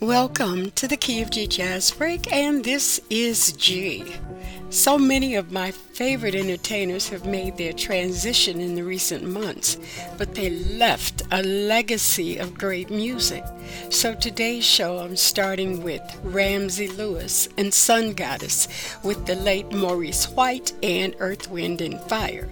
Welcome to the Key of G Jazz Break, and this is G. So many of my favorite entertainers have made their transition in the recent months, but they left a legacy of great music. So today's show, I'm starting with Ramsey Lewis and Sun Goddess with the late Maurice White and Earth, Wind, and Fire.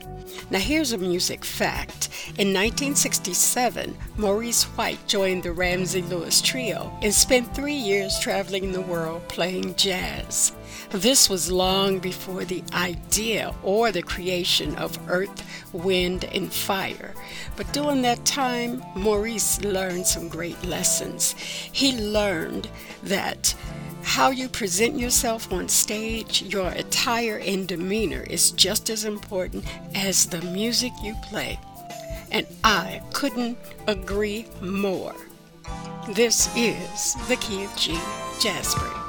Now, here's a music fact. In 1967, Maurice White joined the Ramsey Lewis Trio and spent three years traveling the world playing jazz. This was long before the idea or the creation of earth, wind, and fire. But during that time, Maurice learned some great lessons. He learned that how you present yourself on stage, your attire and demeanor is just as important as the music you play. And I couldn't agree more. This is the Key of G Jazz Break.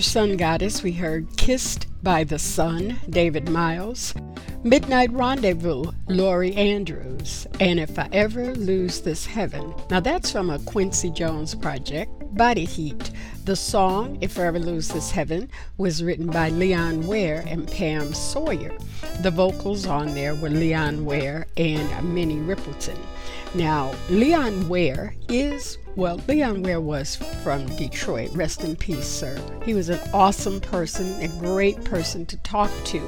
Sun Goddess, we heard Kissed by the Sun, David Myles, Midnight Rendezvous, Lori Andrews, and If I Ever Lose This Heaven. Now that's from a Quincy Jones project, Body Heat. The song, If I Ever Lose This Heaven, was written by Leon Ware and Pam Sawyer. The vocals on there were Leon Ware and Minnie Riperton. Now, Leon Ware is well, Leon Ware was from Detroit. Rest in peace, sir. He was an awesome person, a great person to talk to.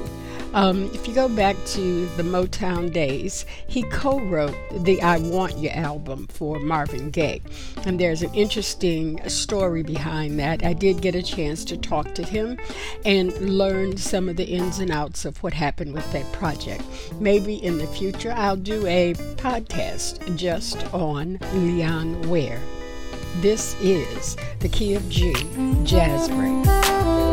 Um, if you go back to the Motown days, he co wrote the I Want You album for Marvin Gaye. And there's an interesting story behind that. I did get a chance to talk to him and learn some of the ins and outs of what happened with that project. Maybe in the future, I'll do a podcast just on Leon Ware. This is the Key of G Jazz Break.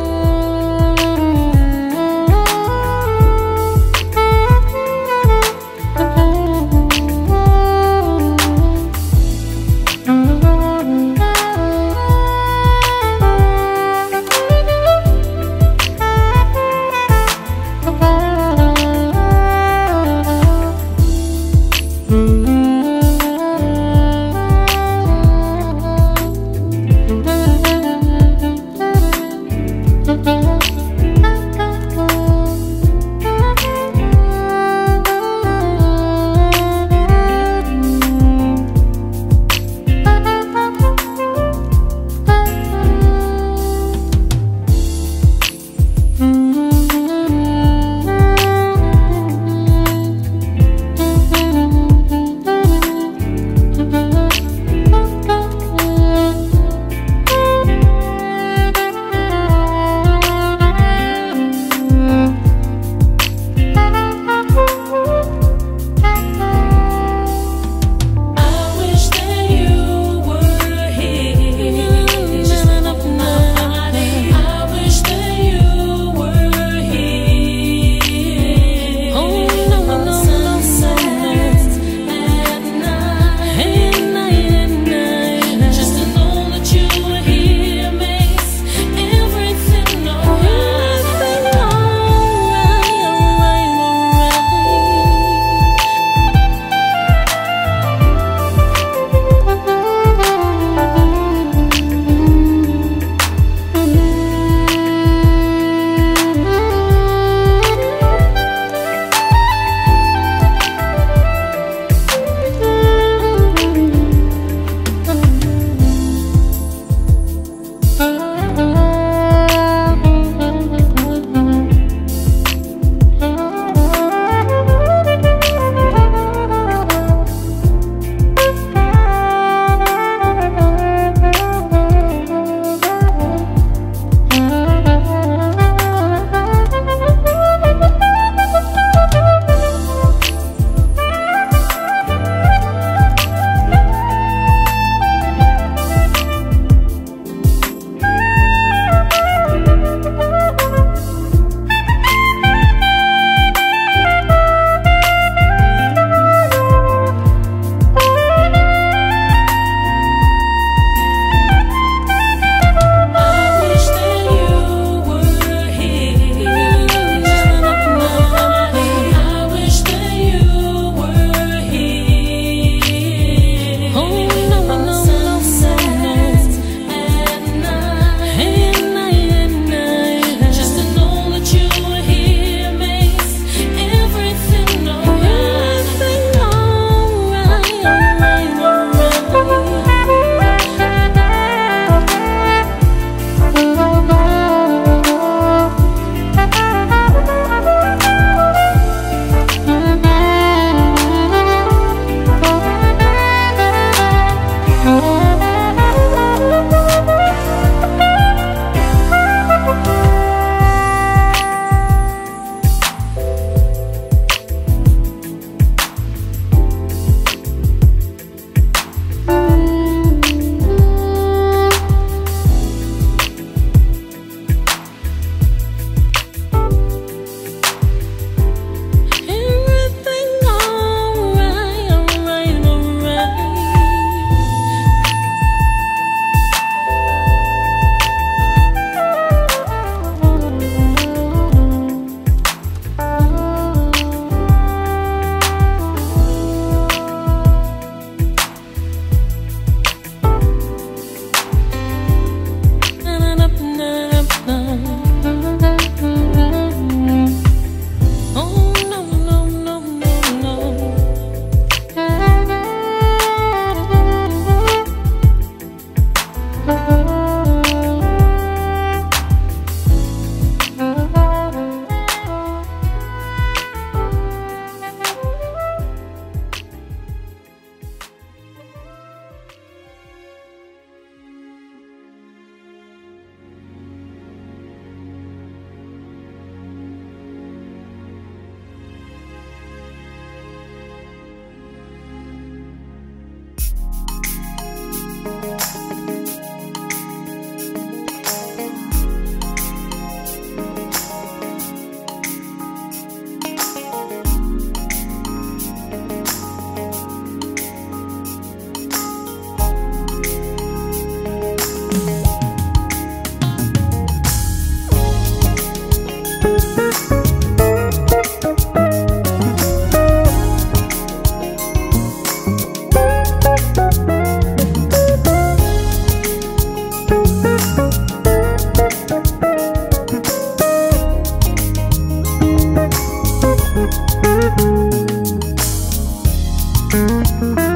Thank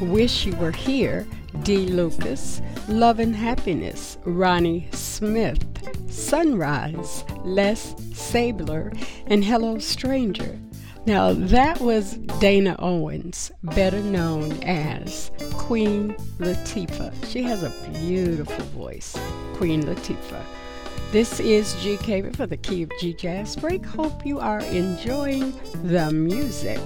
Wish You Were Here, Dee Lucas, Love and Happiness, Ronny Smith, Sunrise, Les Sabler, and Hello Stranger. Now, that was Dana Owens, better known as Queen Latifah. She has a beautiful voice, Queen Latifah. This is G. GK for the Key of Gee Jazz Break. Hope you are enjoying the music.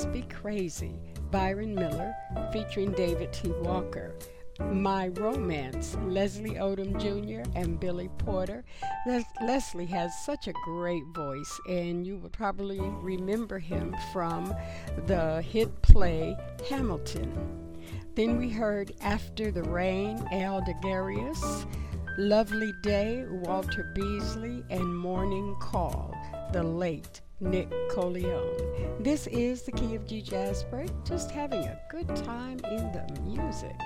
Must Be Crazy, Byron Miller, featuring David T. Walker. My Romance, Leslie Odom Jr. and Billy Porter. Les- Leslie has such a great voice, and you will probably remember him from the hit play Hamilton. Then we heard After the Rain, Al DeGregoris, Lovely Day, Walter Beasley, and Morning Call, the late Nick Colionne. This is the Key of Gee Jazz Break, just having a good time in the music.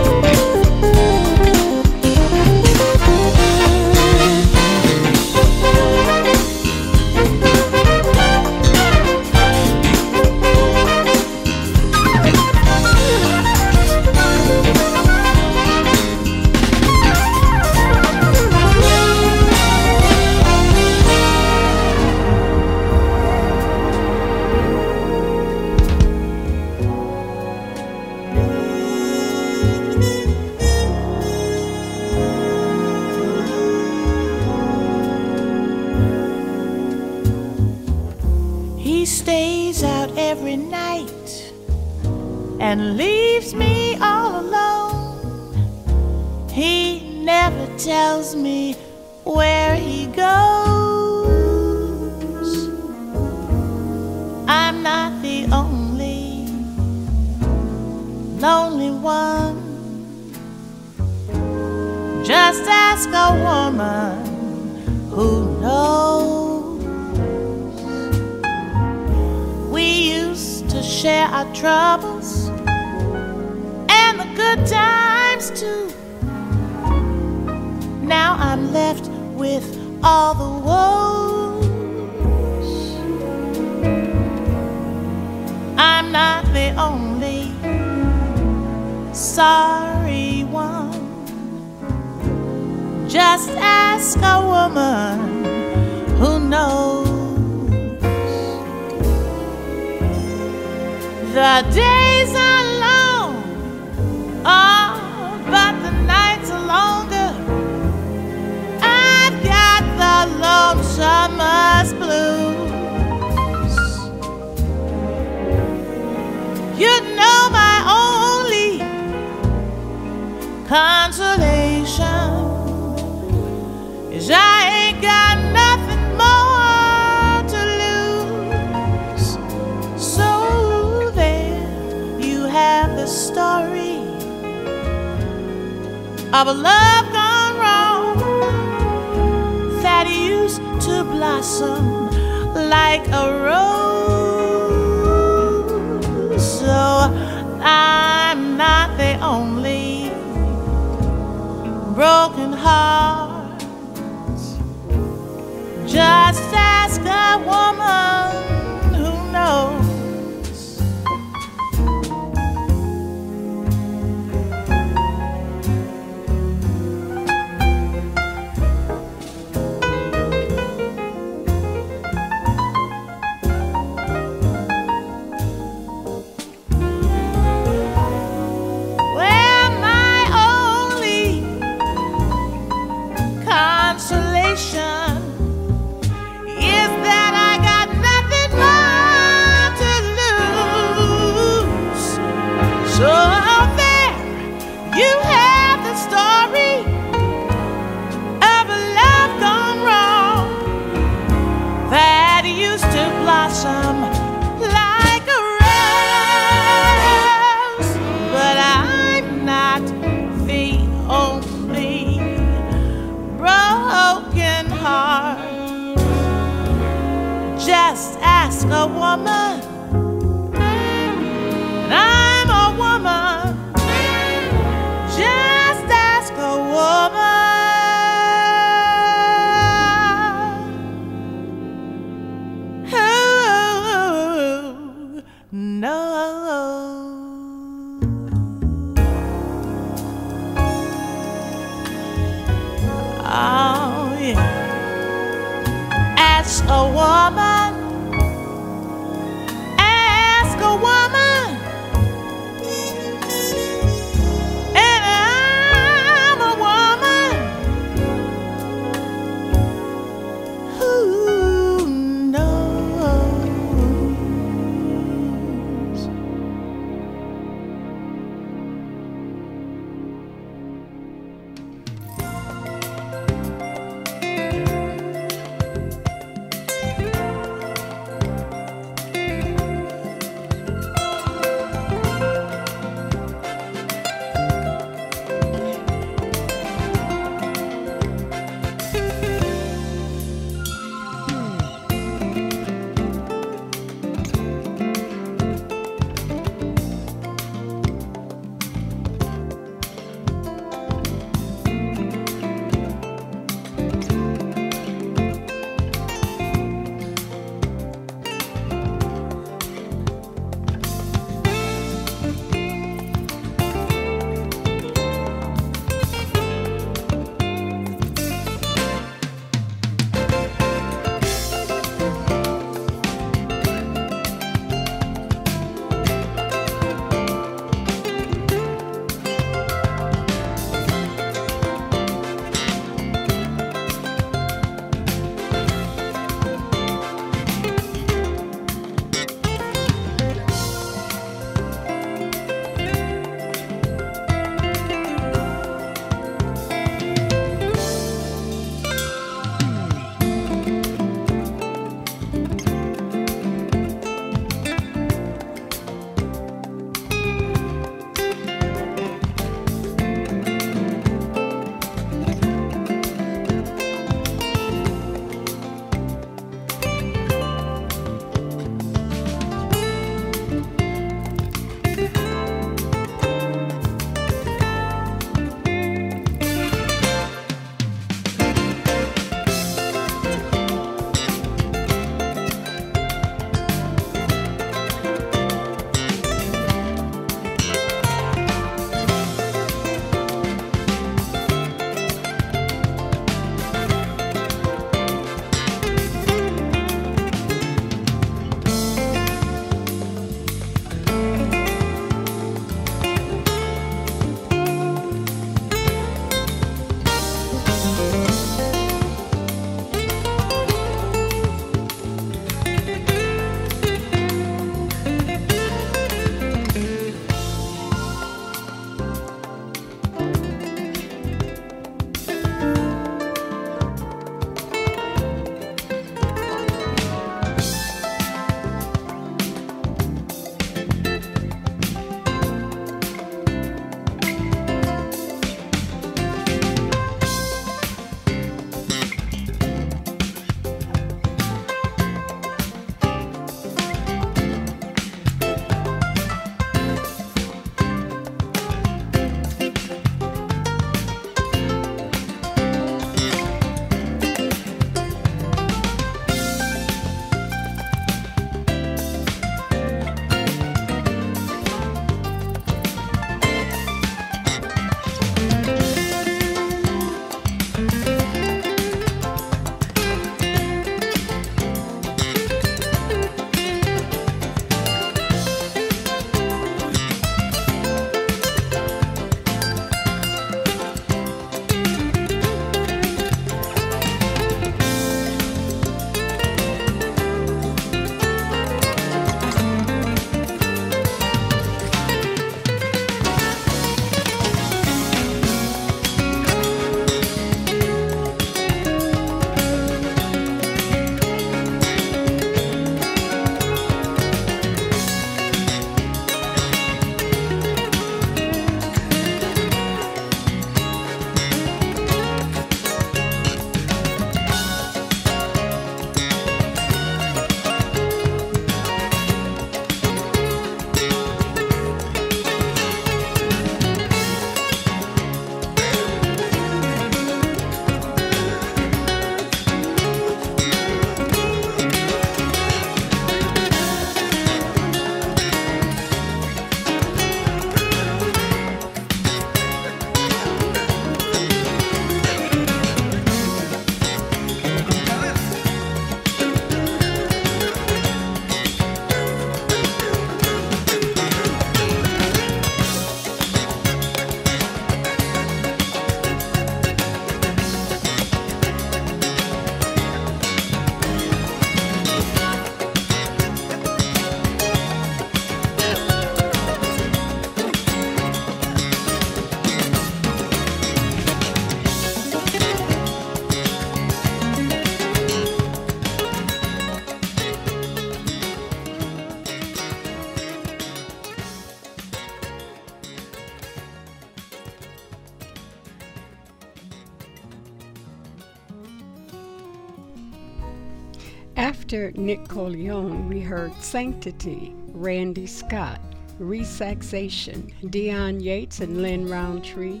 After Nick Colionne, we heard Sanctity, Randy Scott, Resaxation, Deon Yates and Lynn Rountree,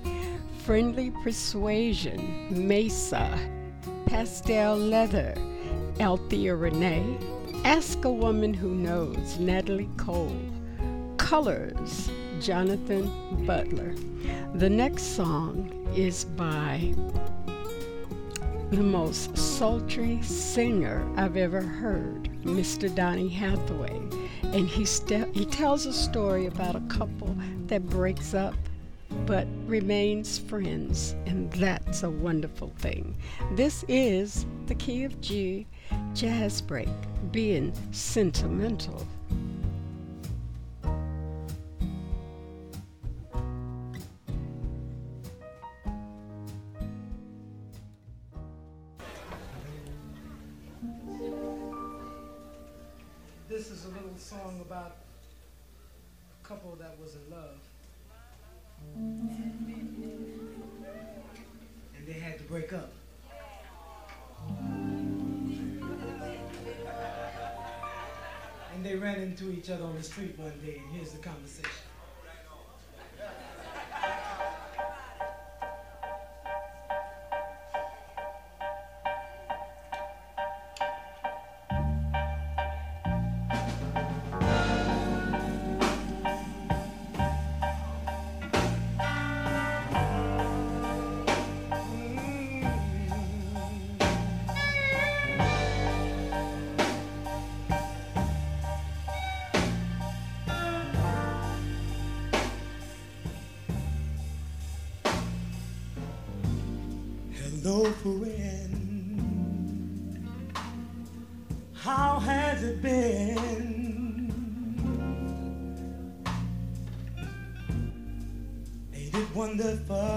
Friendly Persuasion, Maysa, Pastel Leather, Althea Rene, Ask a Woman Who Knows, Natalie Cole, Colors, Jonathan Butler. The next song is by the most sultry singer I've ever heard, Mr. Donny Hathaway. And he, st- he tells a story about a couple that breaks up but remains friends, and that's a wonderful thing. This is the Key of Gee jazz break, being sentimental. On the street one day, and here's the conversation. Wonderful?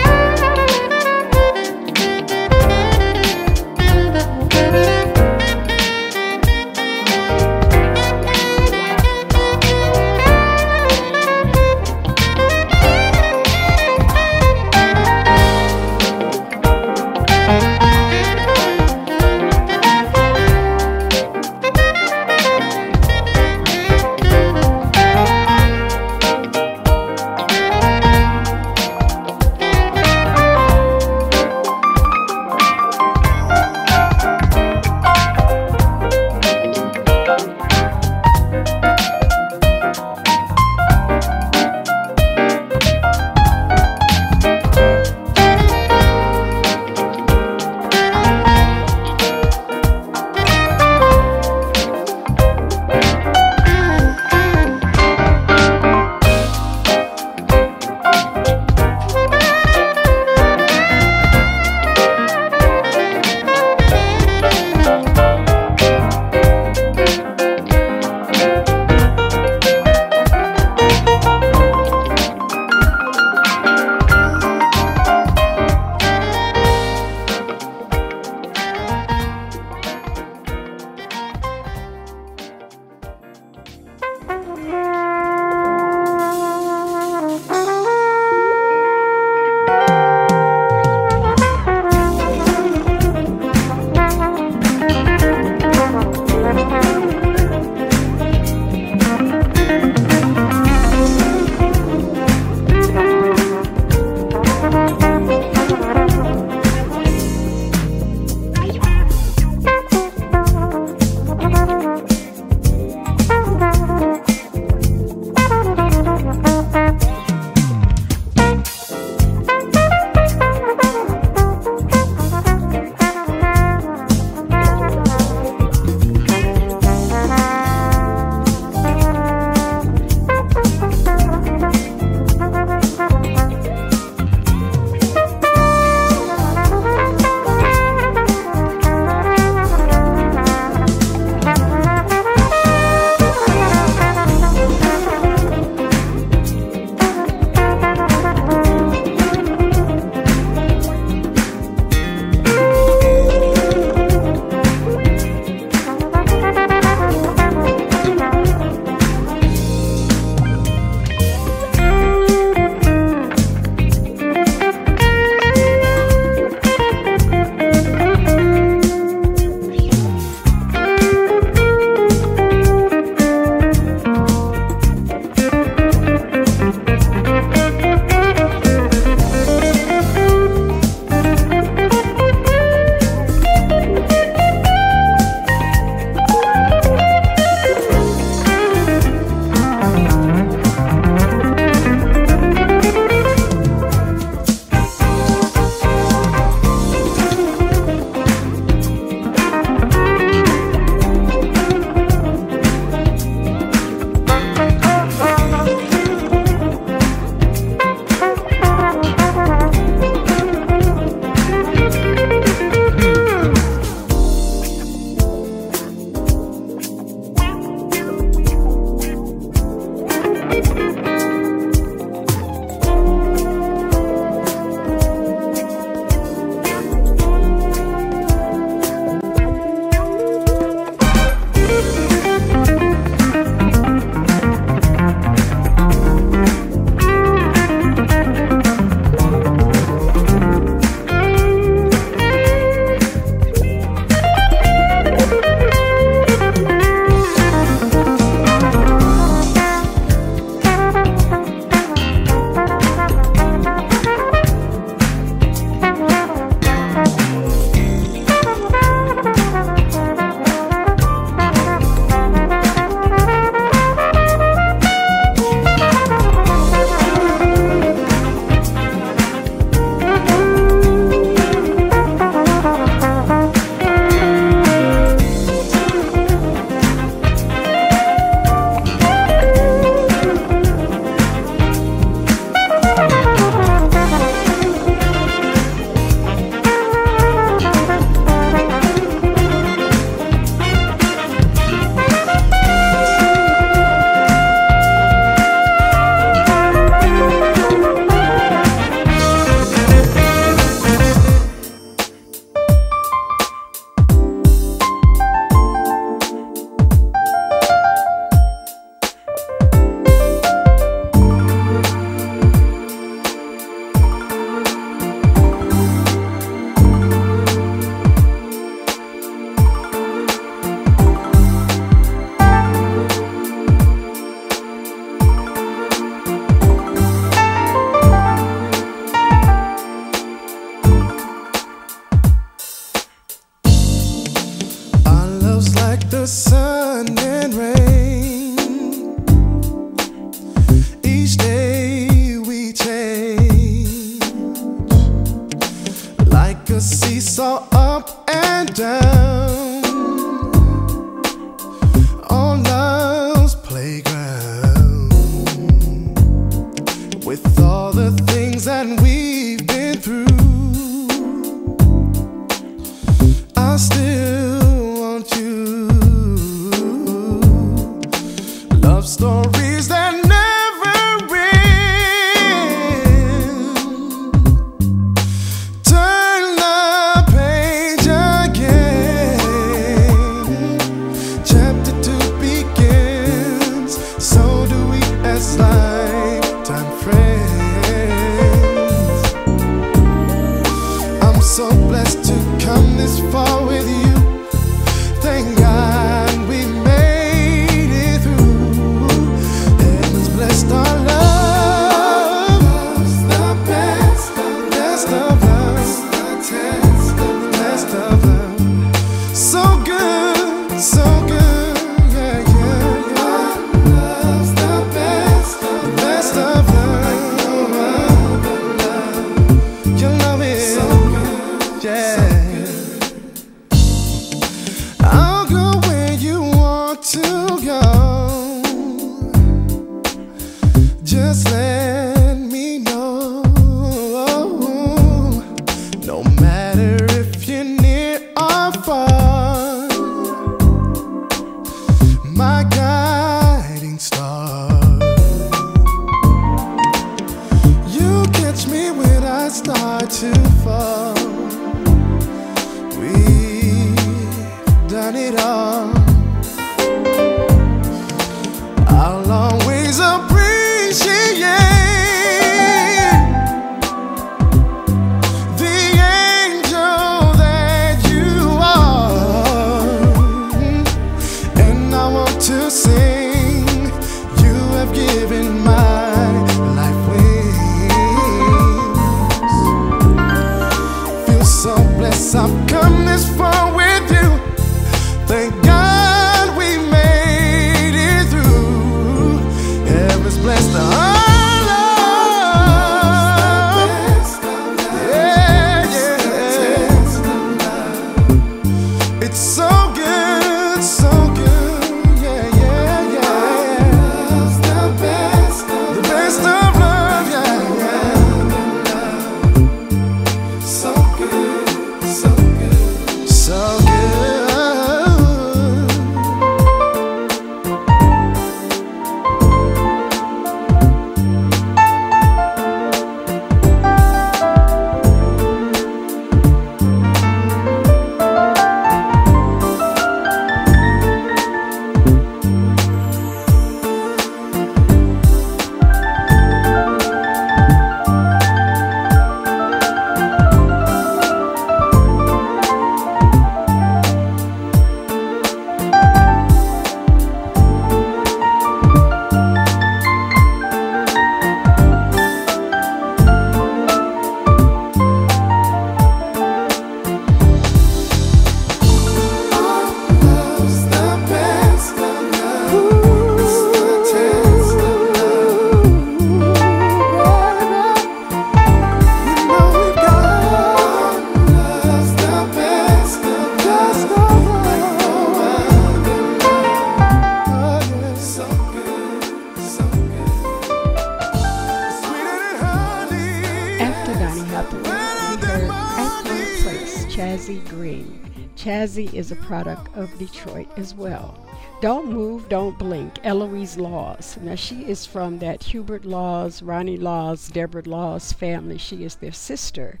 Product of Detroit as well. Don't Move, Don't Blink, Eloise Laws. Now, she is from that Hubert Laws, Ronnie Laws, Deborah Laws family. She is their sister.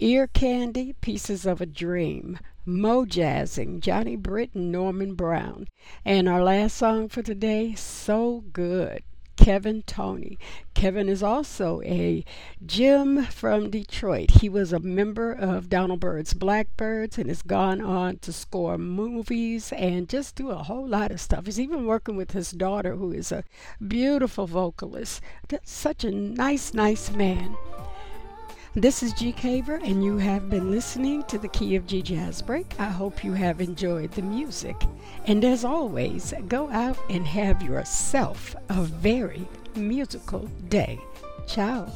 Ear Candy, Pieces of a Dream. Mo Jazzing, Johnny Britton, Norman Brown. And our last song for today, So Good. Kevin Toney. Kevin is also a Jim from Detroit. He was a member of Donald Byrd's Blackbirds and has gone on to score movies and just do a whole lot of stuff. He's even working with his daughter, who is a beautiful vocalist. That's such a nice, nice man. This is G. Caver, and you have been listening to the Key of Gee Jazz Break. I hope you have enjoyed the music. And as always, go out and have yourself a very musical day. Ciao.